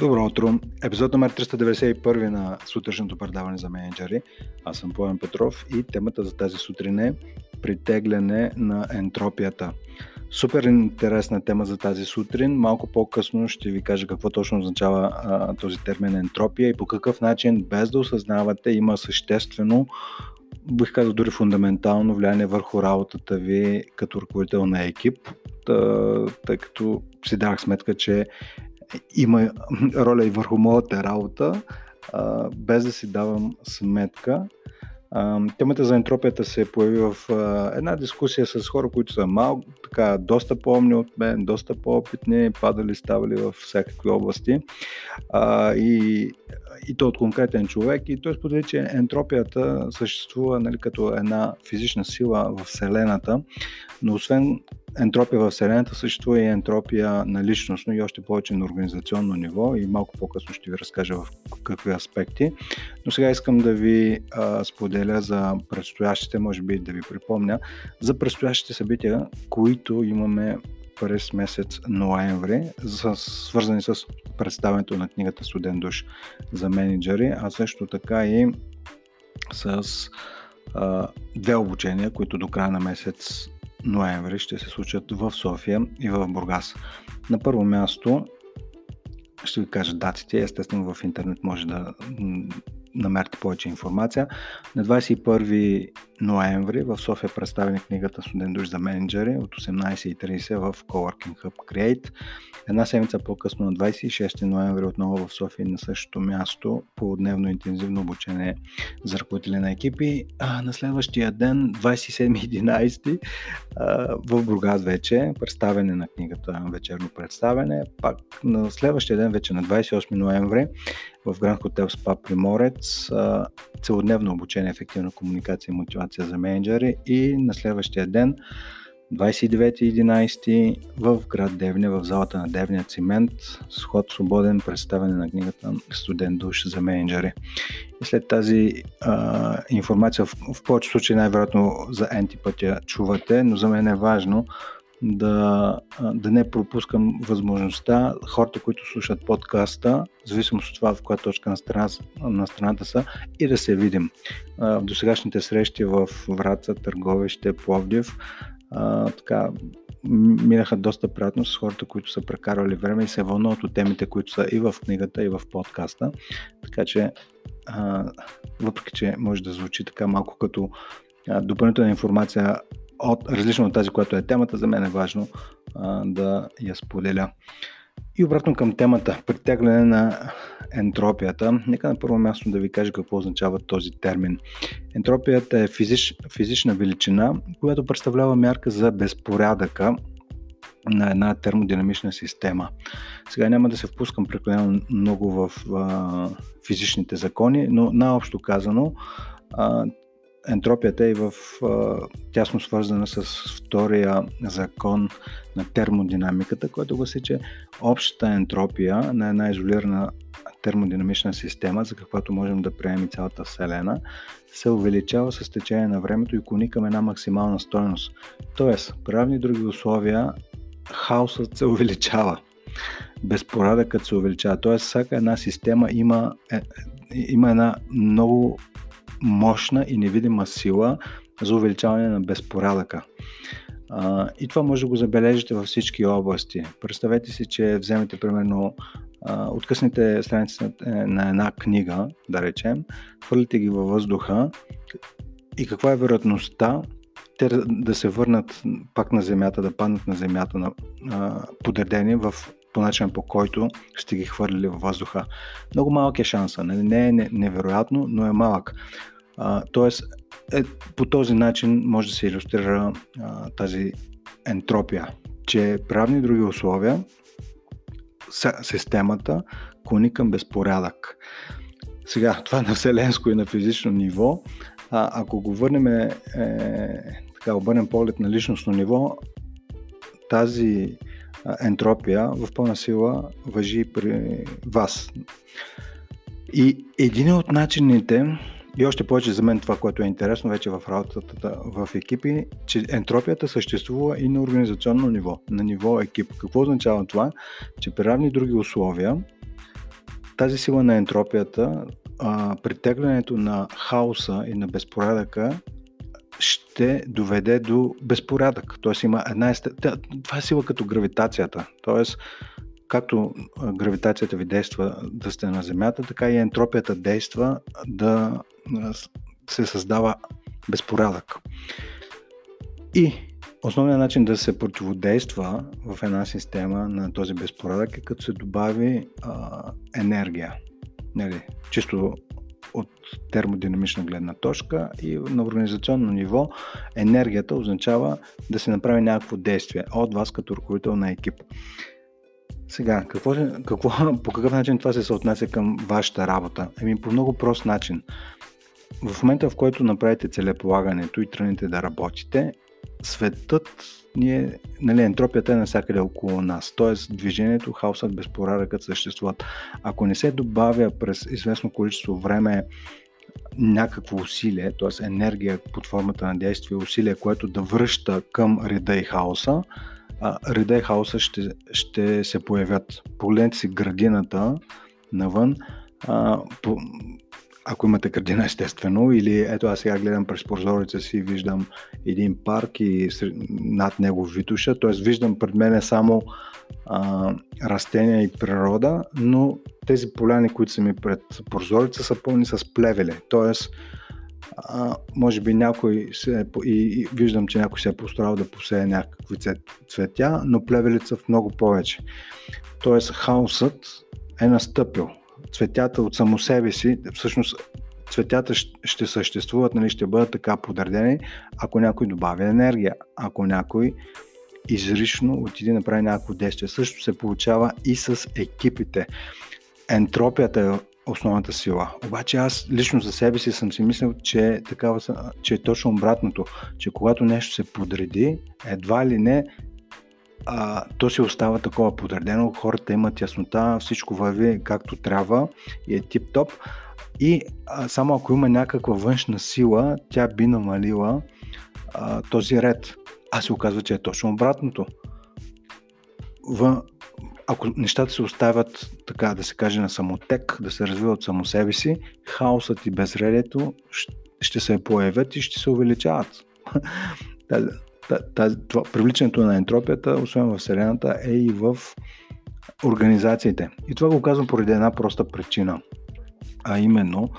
Добро утро! Епизод номер 391 на сутрешното предаване за менеджери. Аз съм Поем Петров и темата за тази сутрин е притегляне на ентропията. Супер интересна тема за тази сутрин. Малко по-късно ще ви кажа какво точно означава а, този термин ентропия и по какъв начин, без да осъзнавате, има съществено бих казал дори фундаментално влияние върху работата ви като ръководител на екип, тъй като си дах сметка, че има роля и върху моята работа, без да си давам сметка. Темата за ентропията се появи в една дискусия с хора, които са малко, така, доста по-умни от мен, доста по-опитни, падали, ставали в всякакви области. И и то от конкретен човек. И той сподели, че ентропията съществува нали, като една физична сила в Вселената, но освен ентропия в Вселената съществува и ентропия на личностно и още повече на организационно ниво и малко по-късно ще ви разкажа в какви аспекти. Но сега искам да ви а, споделя за предстоящите, може би да ви припомня, за предстоящите събития, които имаме през месец ноември, свързани с представянето на книгата Студент душ за менеджери, а също така и с а, две обучения, които до края на месец ноември ще се случат в София и в Бургас. На първо място ще ви кажа датите. Естествено в интернет може да намерите повече информация. На 21 ноември в София представени книгата Студент душ за менеджери от 18.30 в Coworking Hub Create. Една седмица по-късно на 26 ноември отново в София на същото място по дневно интензивно обучение за ръководители на екипи. А, на следващия ден, 27.11 в Бургас вече, представяне на книгата, вечерно представяне. Пак на следващия ден, вече на 28 ноември, в Гранд Хотел Спа Приморец, целодневно обучение, ефективна комуникация и мотивация за менеджери и на следващия ден 29.11 в град Девня, в залата на Девня Цимент, сход свободен, представяне на книгата Студент душ за менеджери. И след тази а, информация, в, в повечето случаи най-вероятно за ентипътя чувате, но за мен е важно да, да не пропускам възможността хората, които слушат подкаста, в зависимост от това в коя точка на, страна, на страната са, и да се видим. В досегашните срещи в Враца, Търговище, Пловдив, така, минаха доста приятно с хората, които са прекарвали време и се вълнуват от темите, които са и в книгата, и в подкаста. Така че, въпреки че може да звучи така малко като допълнителна информация от, различно от тази, която е темата, за мен е важно а, да я споделя. И обратно към темата, притягане на ентропията. Нека на първо място да ви кажа какво означава този термин. Ентропията е физич, физична величина, която представлява мярка за безпорядъка на една термодинамична система. Сега няма да се впускам прекалено много в а, физичните закони, но наобщо казано, а, ентропията е в тясно свързана с втория закон на термодинамиката, който гласи, че общата ентропия на една изолирана термодинамична система, за каквато можем да приемем цялата Вселена, се увеличава с течение на времето и клони към една максимална стоеност. Тоест, при други условия, хаосът се увеличава. Безпорадъкът се увеличава. Тоест, всяка една система има, е, има една много мощна и невидима сила за увеличаване на безпорадъка. А, и това може да го забележите във всички области. Представете си, че вземете примерно откъсните страници на една книга, да речем, хвърлите ги във въздуха и каква е вероятността те да се върнат пак на земята, да паднат на земята на, а, подредени в по начин по който сте ги хвърлили във въздуха. Много малък е шанса, не, не е невероятно, но е малък. А, тоест, е, по този начин може да се иллюстрира а, тази ентропия, че правни други условия системата клони към безпорядък. Сега, това е на вселенско и на физично ниво. А, ако го върнем, е, така, обърнем поглед на личностно ниво, тази ентропия в пълна сила въжи при вас. И един от начините и още повече за мен това, което е интересно вече в работата в екипи, че ентропията съществува и на организационно ниво, на ниво екип. Какво означава това? Че при равни други условия тази сила на ентропията, притеглянето на хаоса и на безпорядъка ще доведе до безпорядък. Тоест има една Това е сила като гравитацията. Тоест, както гравитацията ви действа да сте на Земята, така и ентропията действа да се създава безпорядък. И основният начин да се противодейства в една система на този безпорядък е като се добави а, енергия. Нали, чисто от термодинамична гледна точка и на организационно ниво енергията означава да се направи някакво действие от вас като ръководител на екип. Сега, какво, какво, по какъв начин това се съотнася към вашата работа? Еми по много прост начин. В момента, в който направите целеполагането и тръгнете да работите, светът ние, нали, ентропията е навсякъде около нас. Тоест, движението, хаосът, безпорадъкът съществуват. Ако не се добавя през известно количество време някакво усилие, т.е. енергия под формата на действие, усилие, което да връща към реда и хаоса, реда и хаоса ще, ще се появят. Погледнете си градината навън, а, по, ако имате градина естествено, или ето аз сега гледам през прозореца си, виждам един парк и над него витуша, т.е. виждам пред мен само а, растения и природа, но тези поляни, които са ми пред прозореца, са пълни с плевели, т.е. може би някой се, е, и, и виждам, че някой се е постарал да посее някакви цветя, но плевелите са в много повече. Тоест хаосът е настъпил цветята от само себе си, всъщност цветята ще съществуват, нали, ще бъдат така подредени, ако някой добавя енергия, ако някой изрично отиде да прави някакво действие. Също се получава и с екипите. Ентропията е основната сила. Обаче аз лично за себе си съм си мислил, че, такава, че е точно обратното, че когато нещо се подреди, едва ли не а, то си остава такова подредено, хората имат яснота, всичко върви както трябва и е тип-топ. И а, само ако има някаква външна сила, тя би намалила а, този ред. А се оказва, че е точно обратното. В, ако нещата се оставят, така да се каже, на самотек, да се развиват само себе си, хаосът и безредието ще се появят и ще се увеличават. тази, това, привличането на ентропията, освен в Вселената, е и в организациите. И това го казвам поради една проста причина. А именно,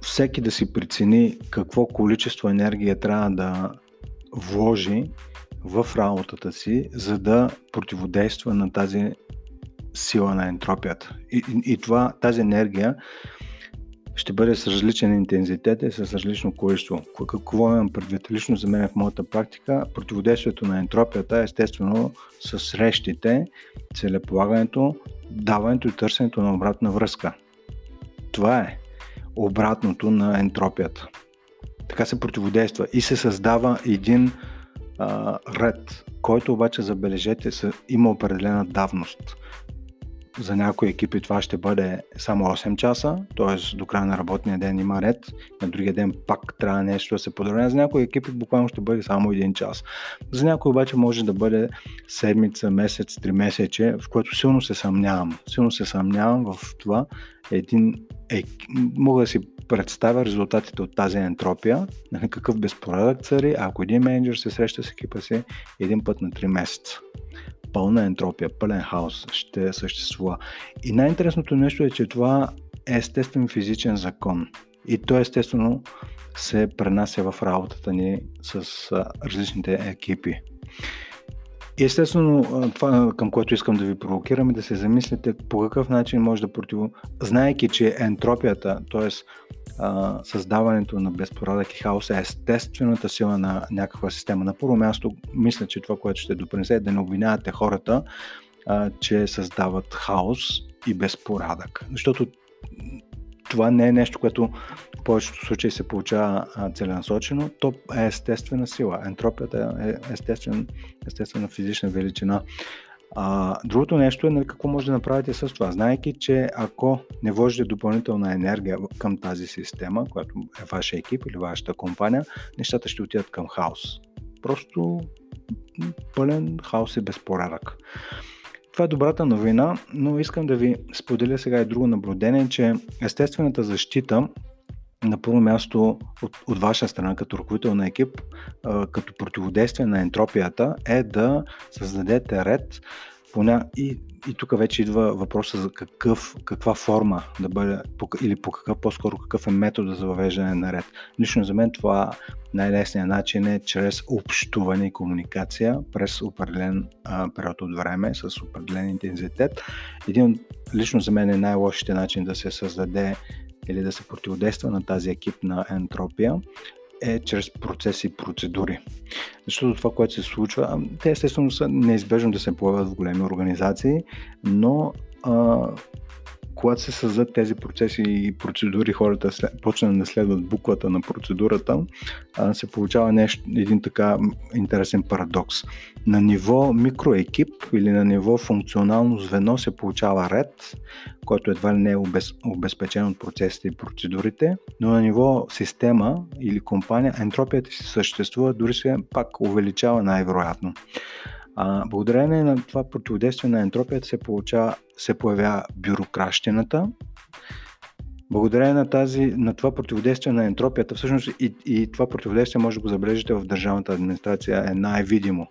всеки да си прецени какво количество енергия трябва да вложи в работата си, за да противодейства на тази сила на ентропията. И, и, и това, тази енергия ще бъде с различен интензитет и с различно количество. Какво имам предвид? Лично за мен в моята практика, противодействието на ентропията е естествено с срещите, целеполагането, даването и търсенето на обратна връзка. Това е обратното на ентропията. Така се противодейства и се създава един а, ред, който обаче, забележете, има определена давност за някои екипи това ще бъде само 8 часа, т.е. до края на работния ден има ред, на другия ден пак трябва нещо да се подробне. За някои екипи буквално ще бъде само 1 час. За някои обаче може да бъде седмица, месец, 3 месече, в което силно се съмнявам. Силно се съмнявам в това един е, мога да си представя резултатите от тази ентропия, на какъв безпоредък цари, ако един менеджер се среща с екипа си един път на 3 месеца пълна ентропия, пълен хаос ще съществува. И най-интересното нещо е, че това е естествен физичен закон. И то естествено се пренася в работата ни с различните екипи. Естествено, това към което искам да ви провокирам е да се замислите по какъв начин може да противо... Знаеки, че ентропията, т.е създаването на безпорадък и хаос е естествената сила на някаква система. На първо място, мисля, че това, което ще допринесе е да не обвинявате хората, а, че създават хаос и безпорадък. Защото това не е нещо, което в повечето случаи се получава целенасочено, то е естествена сила. Ентропията е естествен, естествена физична величина. А, другото нещо е нали, какво може да направите с това, знайки, че ако не вложите допълнителна енергия към тази система, която е вашия екип или вашата компания, нещата ще отидат към хаос. Просто пълен хаос и безпорядък. Това е добрата новина, но искам да ви споделя сега и друго наблюдение, че естествената защита на първо място от, от ваша страна като ръководител на екип, като противодействие на ентропията е да създадете ред поня... и, и тук вече идва въпроса за какъв, каква форма да бъде, или по какъв, по-скоро какъв е метод за въвеждане на ред. Лично за мен това най-лесният начин е чрез общуване и комуникация през определен а, период от време с определен интензитет. Един лично за мен е най-лошите начин да се създаде или да се противодейства на тази екип на ентропия е чрез процеси и процедури. Защото това, което се случва, те естествено са неизбежно да се появят в големи организации, но а, когато се създадат тези процеси и процедури, хората почнат да следват буквата на процедурата, се получава нещо, един така интересен парадокс. На ниво микроекип или на ниво функционално звено се получава ред, който едва ли не е обез, обезпечен от процесите и процедурите, но на ниво система или компания ентропията си съществува, дори се пак увеличава най-вероятно. А, благодарение на това противодействие на ентропията се, получава, се появява бюрокращината. Благодарение на, тази, на това противодействие на ентропията, всъщност и, и това противодействие може да го забележите в държавната администрация е най-видимо.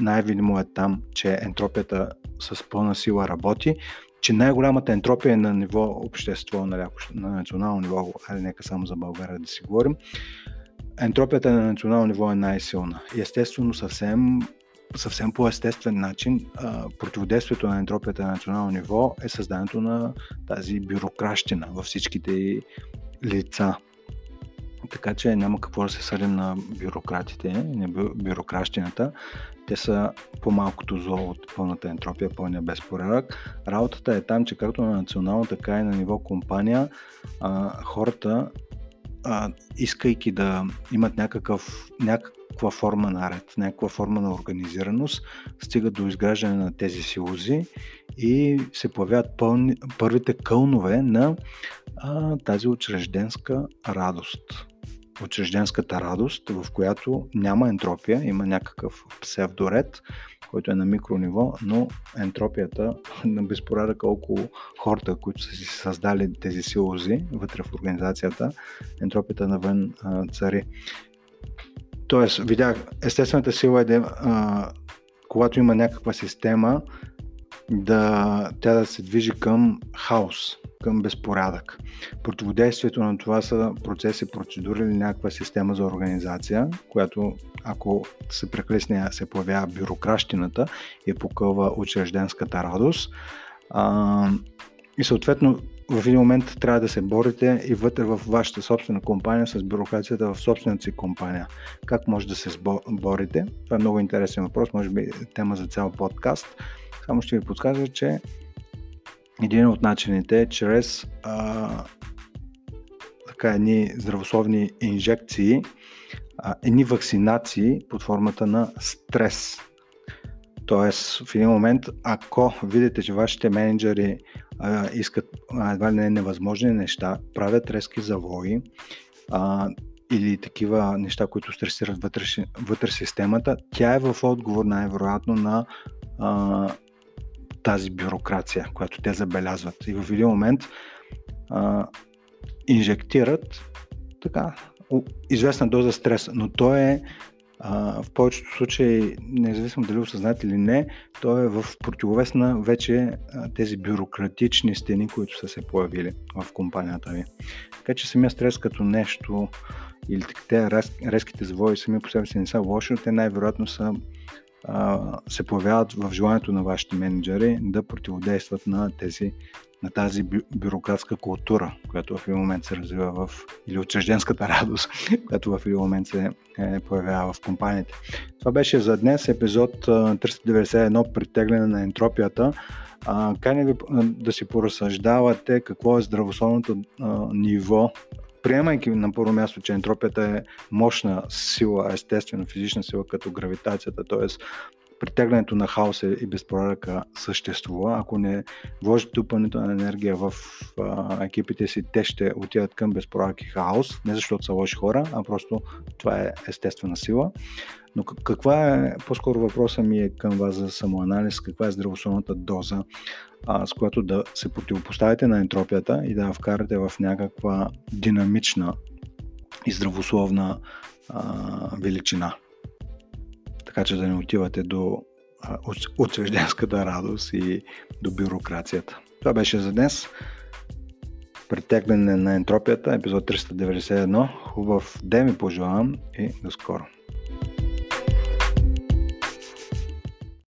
Най-видимо е там, че ентропията с пълна сила работи, че най-голямата ентропия е на ниво общество, нали, на национално ниво, айде нека само за България да си говорим, ентропията на национално ниво е най-силна. Естествено съвсем съвсем по естествен начин противодействието на ентропията на национално ниво е създането на тази бюрокращина във всичките лица. Така че няма какво да се съдим на бюрократите, на бюрокращината. Те са по-малкото зло от пълната ентропия, пълния безпорядък. Работата е там, че както на национално, така и на ниво компания, хората искайки да имат някакъв, някаква форма на ред, някаква форма на организираност, стигат до изграждане на тези силози и се появяват пълни, първите кълнове на а, тази учрежденска радост. Учрежденската радост, в която няма ентропия, има някакъв псевдоред, който е на микрониво, но ентропията на безпорядъка около хората, които са си създали тези силози вътре в организацията, ентропията навън цари. Тоест, видях, естествената сила е да, а, когато има някаква система, да тя да се движи към хаос, към безпорядък. Противодействието на това са процеси, процедури или някаква система за организация, която ако се преклесне се появява бюрокращината и покълва учрежденската радост. А, и съответно в един момент трябва да се борите и вътре в вашата собствена компания с бюрокрацията в собствената си компания. Как може да се борите? Това е много интересен въпрос, може би тема за цял подкаст. Само ще ви подскажа, че един от начините е чрез а, така едни здравословни инжекции, а, едни вакцинации под формата на стрес. Тоест, в един момент, ако видите, че вашите менеджери а, искат а, едва ли не невъзможни неща, правят резки завои а, или такива неща, които стресират вътре, вътре системата, тя е в отговор най-вероятно на а, тази бюрокрация, която те забелязват. И в един момент а, инжектират така известна доза стрес, но то е а, в повечето случаи, независимо дали осъзнат или не, то е в противовес на вече а, тези бюрократични стени, които са се появили в компанията ви. Така че самия стрес като нещо или те рез, резките завои сами по себе си не са лоши, но те най-вероятно са се появяват в желанието на вашите менеджери да противодействат на тези на тази бю, бюрократска култура, която в един момент се развива в, или учрежденската радост, която в един момент се е, появява в компаниите. Това беше за днес епизод 391 притегляне на ентропията. Каня ви да си поразсъждавате какво е здравословното а, ниво приемайки на първо място, че ентропията е мощна сила, естествена физична сила като гравитацията, т.е. притеглянето на хаоса и безпорядъка съществува. Ако не вложите допълнителна енергия в а, екипите си, те ще отидат към безпорядък и хаос, не защото са лоши хора, а просто това е естествена сила. Но каква е, по-скоро въпросът ми е към вас за самоанализ, каква е здравословната доза, а, с която да се противопоставите на ентропията и да я вкарате в някаква динамична и здравословна а, величина. Така че да не отивате до учрежденската радост и до бюрокрацията. Това беше за днес. Претегляне на ентропията, епизод 391. Хубав ден ви пожелавам и до скоро.